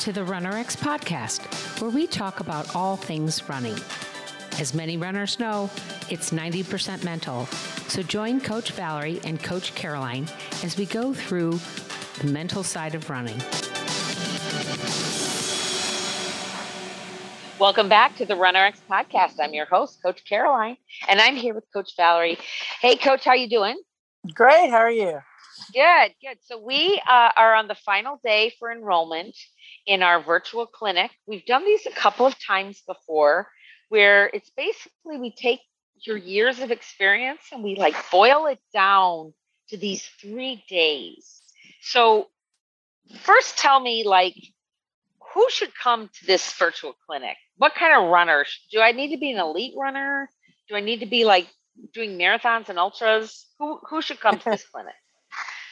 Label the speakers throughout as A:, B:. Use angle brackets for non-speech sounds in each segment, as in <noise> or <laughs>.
A: to the RunRx podcast, where we talk about all things running. As many runners know, it's 90% mental. So join Coach Valerie and Coach Caroline as we go through the mental side of running.
B: Welcome back to the RunRx podcast. I'm your host, Coach Caroline, and I'm here with Coach Valerie. Hey, Coach, how you doing?
C: Great. How are you?
B: Good, good. So we uh, are on the final day for enrollment in our virtual clinic. We've done these a couple of times before, where it's basically we take your years of experience and we like boil it down to these three days. So first, tell me like who should come to this virtual clinic? What kind of runner? Do I need to be an elite runner? Do I need to be like doing marathons and ultras? Who who should come to this <laughs> clinic?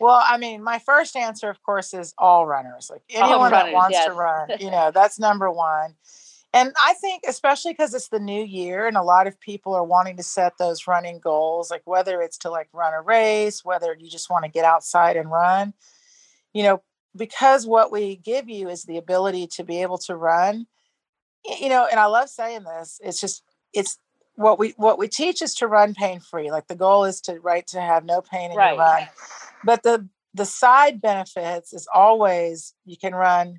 C: Well, I mean, my first answer, of course, is all runners. Like anyone runners, that wants yes. to run, you know, that's number one. And I think, especially because it's the new year and a lot of people are wanting to set those running goals, like whether it's to like run a race, whether you just want to get outside and run, you know, because what we give you is the ability to be able to run, you know, and I love saying this, it's just, it's, what we what we teach is to run pain free like the goal is to right to have no pain in right. your run. But the the side benefits is always you can run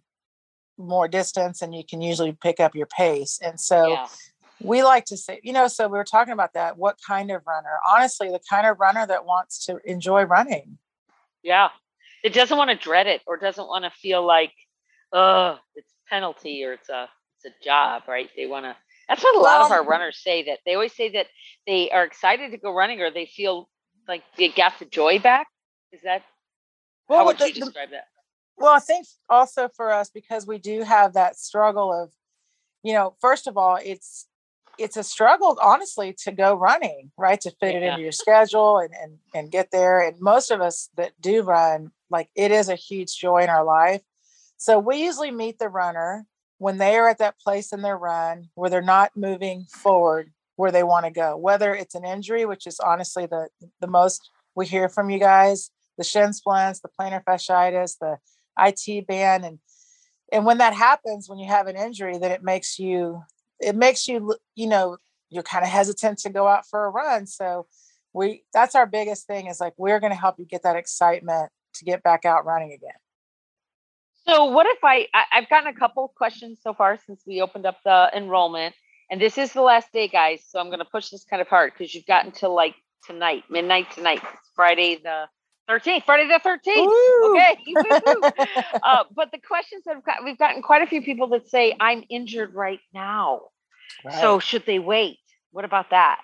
C: more distance and you can usually pick up your pace. And so yeah. we like to say you know so we were talking about that what kind of runner? Honestly the kind of runner that wants to enjoy running.
B: Yeah. It doesn't want to dread it or doesn't want to feel like oh it's penalty or it's a it's a job right? They want to that's what a lot of our um runners say that they always say that they are excited to go running or they feel like they got the joy back is that well, how would the, you describe that?
C: Well, I think also for us because we do have that struggle of, you know, first of all, it's it's a struggle honestly to go running right to fit yeah. it into your schedule and, and and get there and most of us that do run like it is a huge joy in our life so we usually meet the runner when they are at that place in their run where they're not moving forward where they want to go whether it's an injury which is honestly the the most we hear from you guys the shin splints, the plantar fasciitis, the IT band, and and when that happens, when you have an injury, then it makes you it makes you you know you're kind of hesitant to go out for a run. So we that's our biggest thing is like we're going to help you get that excitement to get back out running again.
B: So what if I, I I've gotten a couple questions so far since we opened up the enrollment, and this is the last day, guys. So I'm going to push this kind of hard because you've got until like tonight, midnight tonight. It's Friday the 13th, Friday the 13th. Okay. <laughs> <laughs> uh, but the questions that we've, got, we've gotten quite a few people that say, I'm injured right now. Right. So should they wait? What about that?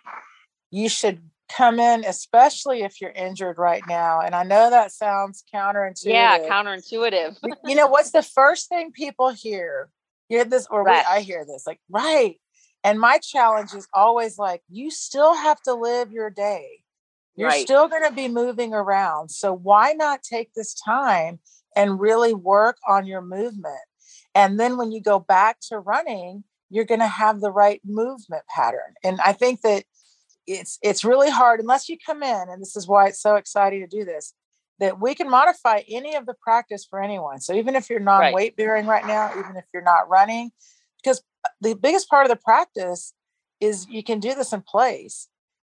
C: You should come in, especially if you're injured right now. And I know that sounds counterintuitive.
B: Yeah, counterintuitive.
C: you know, what's the first thing people hear? Hear this, or right. I hear this, like, right. And my challenge is always like, you still have to live your day you're right. still going to be moving around. So why not take this time and really work on your movement? And then when you go back to running, you're going to have the right movement pattern. And I think that it's it's really hard unless you come in and this is why it's so exciting to do this that we can modify any of the practice for anyone. So even if you're non weight bearing right now, even if you're not running, because uh, the biggest part of the practice is you can do this in place.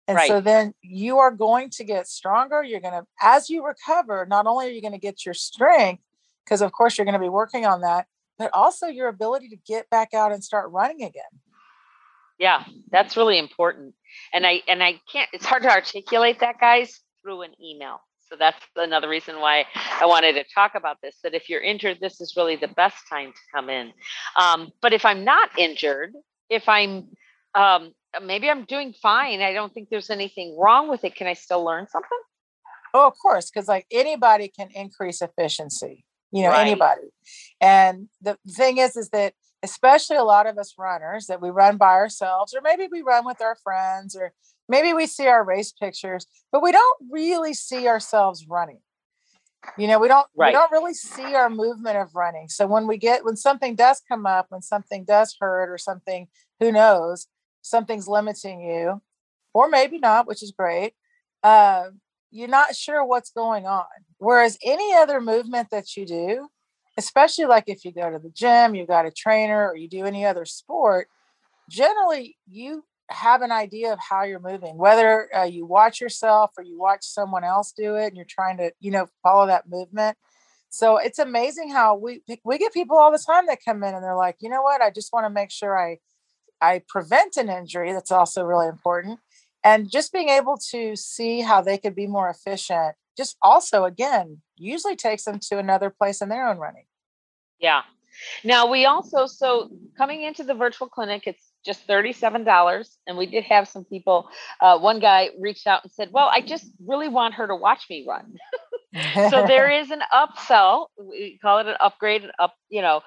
C: And right. so then you are going to get stronger. You're going to, as you recover, not only are you going to get your strength, because of course you're going to be working on that, but also your ability to get back out and start running again.
B: Yeah, that's really important. And I and I can't it's hard to articulate that guys through an email. So that's another reason why I wanted to talk about this that if you're injured, this is really the best time to come in. Um, but if I'm not injured, if I'm um, maybe I'm doing fine. I don't think there's anything wrong with it. Can I still learn something?
C: Oh, of course, because like anybody can increase efficiency. You know, right. anybody. And the thing is, is that especially a lot of us runners that we run by ourselves, or maybe we run with our friends, or maybe we see our race pictures, but we don't really see ourselves running. You know, we don't right. we don't really see our movement of running. So when we get when something does come up, when something does hurt or something, who knows, something's limiting you, or maybe not, which is great. Uh, you're not sure what's going on. Whereas any other movement that you do, especially like if you go to the gym, you got a trainer, or you do any other sport, generally you have an idea of how you're moving, whether uh, you watch yourself or you watch someone else do it and you're trying to, you know, follow that movement. So it's amazing how we we get people all the time that come in and they're like, you know what, I just want to make sure I I prevent an injury. That's also really important. And just being able to see how they could be more efficient, just also again, usually takes them to another place in their own running.
B: Yeah. Now we also so coming into the virtual clinic, it's just $37 and we did have some people uh, one guy reached out and said well i just really want her to watch me run <laughs> so there <laughs> is an upsell we call it an upgrade up you know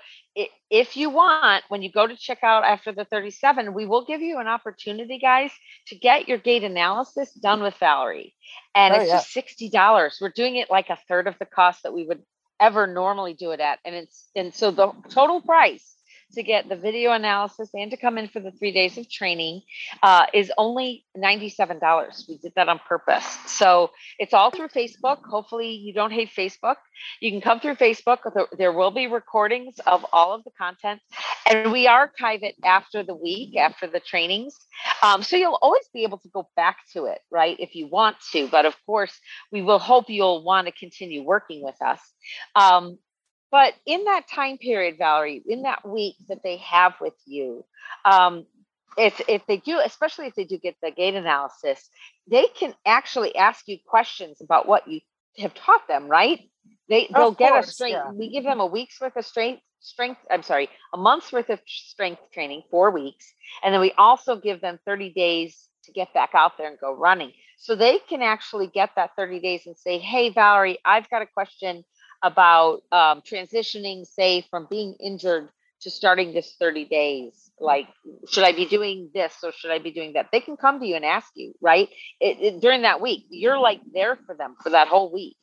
B: if you want when you go to check out after the 37 we will give you an opportunity guys to get your gait analysis done with valerie. And oh, it's yeah. just $60 we're doing it like a third of the cost that we would ever normally do it at. And it's and so the total price to get the video analysis and to come in for the three days of training uh, is only $97. We did that on purpose. So it's all through Facebook. Hopefully, you don't hate Facebook. You can come through Facebook. There will be recordings of all of the content, and we archive it after the week, after the trainings. Um, so you'll always be able to go back to it, right, if you want to. But of course, we will hope you'll want to continue working with us. Um, but in that time period, Valerie, in that week that they have with you, um, if if they do, especially if they do get the gait analysis, they can actually ask you questions about what you have taught them, right? They they'll get a strength. Yeah. We give them a week's worth of strength strength. I'm sorry, a month's worth of strength training, four weeks, and then we also give them 30 days to get back out there and go running. So they can actually get that 30 days and say, "Hey, Valerie, I've got a question about um, transitioning, say, from being injured to starting this 30 days like should i be doing this or should i be doing that? They can come to you and ask you right? It, it, during that week you're like there for them for that whole week.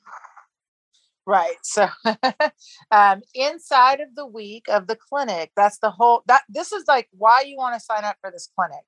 C: Right so <laughs> um, inside of the week of the clinic that's the whole that this is like why you want to sign up for this clinic.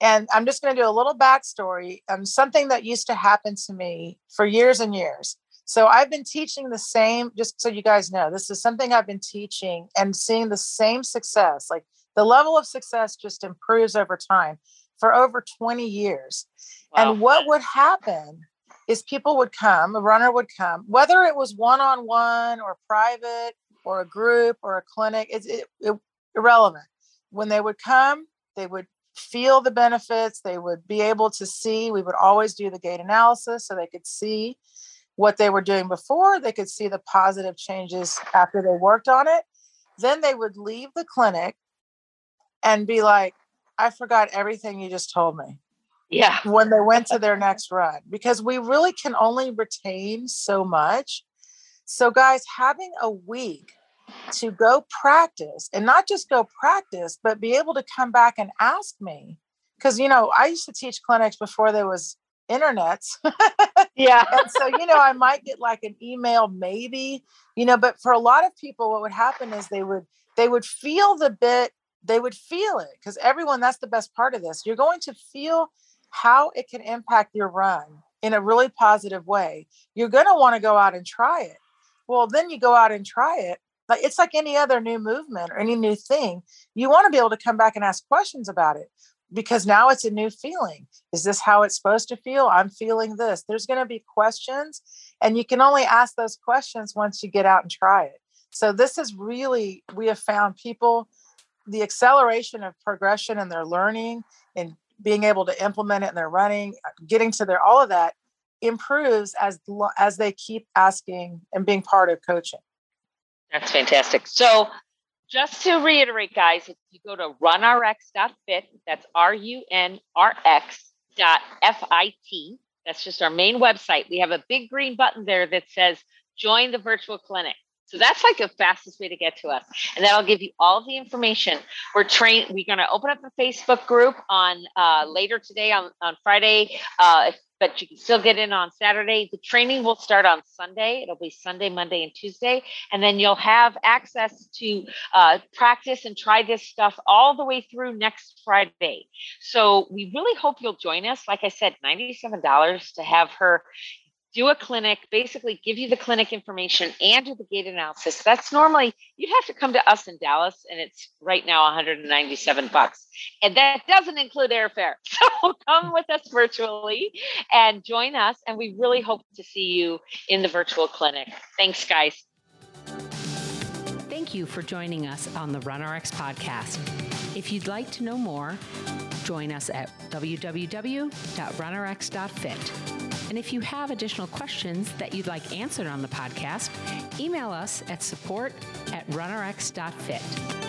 C: And i'm just going to do a little backstory um, something that used to happen to me for years and years so I've been teaching the same, just so you guys know, this is something I've been teaching and seeing the same success. Like the level of success just improves over time for over 20 years. Wow. And what would happen is people would come, a runner would come, whether it was one on one or private or a group or a clinic, it's it, it, irrelevant. When they would come, they would feel the benefits, they would be able to see. We would always do the gait analysis so they could see what they were doing before, they could see the positive changes after they worked on it. Then they would leave the clinic and be like, I forgot everything you just told me.
B: Yeah.
C: When they went to <laughs> their next run, because we really can only retain so much. So, guys, having a week to go practice and not just go practice, but be able to come back and ask me. Because, you know, I used to teach clinics before there was internets.
B: yeah. <laughs>
C: and so, you know, I might get like an email maybe, you know, but for a lot of people what would happen is they would they would feel the bit, they would feel it because everyone that's the best part of this. You're going to feel how it can impact your run in a really positive way. You're going to want to go out and try it. Well, then you go out and try it. Like it's like any other new movement or any new thing. You want to be able to come back and ask questions about it because now it's a new feeling. Is this how it's supposed to feel? I'm feeling this. There's going to be questions, and you can only ask those questions once you get out and try it. So, this is really, we have found people, the acceleration of progression in their learning and being able to implement it in their running, uh, getting to their, all of that improves as as they keep asking and being part of coaching.
B: That's fantastic. So just to reiterate, guys, if you go to runrx.fit, that's R U N R X dot F I T, that's just our main website. We have a big green button there that says join the virtual clinic. So that's like the fastest way to get to us. And that'll give you all the information. We're trained, we're going to open up a Facebook group on uh, later today on, on Friday. Uh, if but you can still get in on Saturday. The training will start on Sunday. It'll be Sunday, Monday, and Tuesday. And then you'll have access to uh, practice and try this stuff all the way through next Friday. So we really hope you'll join us. Like I said, $97 to have her do a clinic, basically give you the clinic information and do the gait analysis. That's normally you'd have to come to us in Dallas, and it's right now 197 bucks, and that doesn't include airfare. <laughs> Come with us virtually and join us, and we really hope to see you in the virtual clinic. Thanks, guys.
A: Thank you for joining us on the RunRx podcast. If you'd like to know more, join us at www.runrx.fit. And if you have additional questions that you'd like answered on the podcast, email us at support at runrx.fit.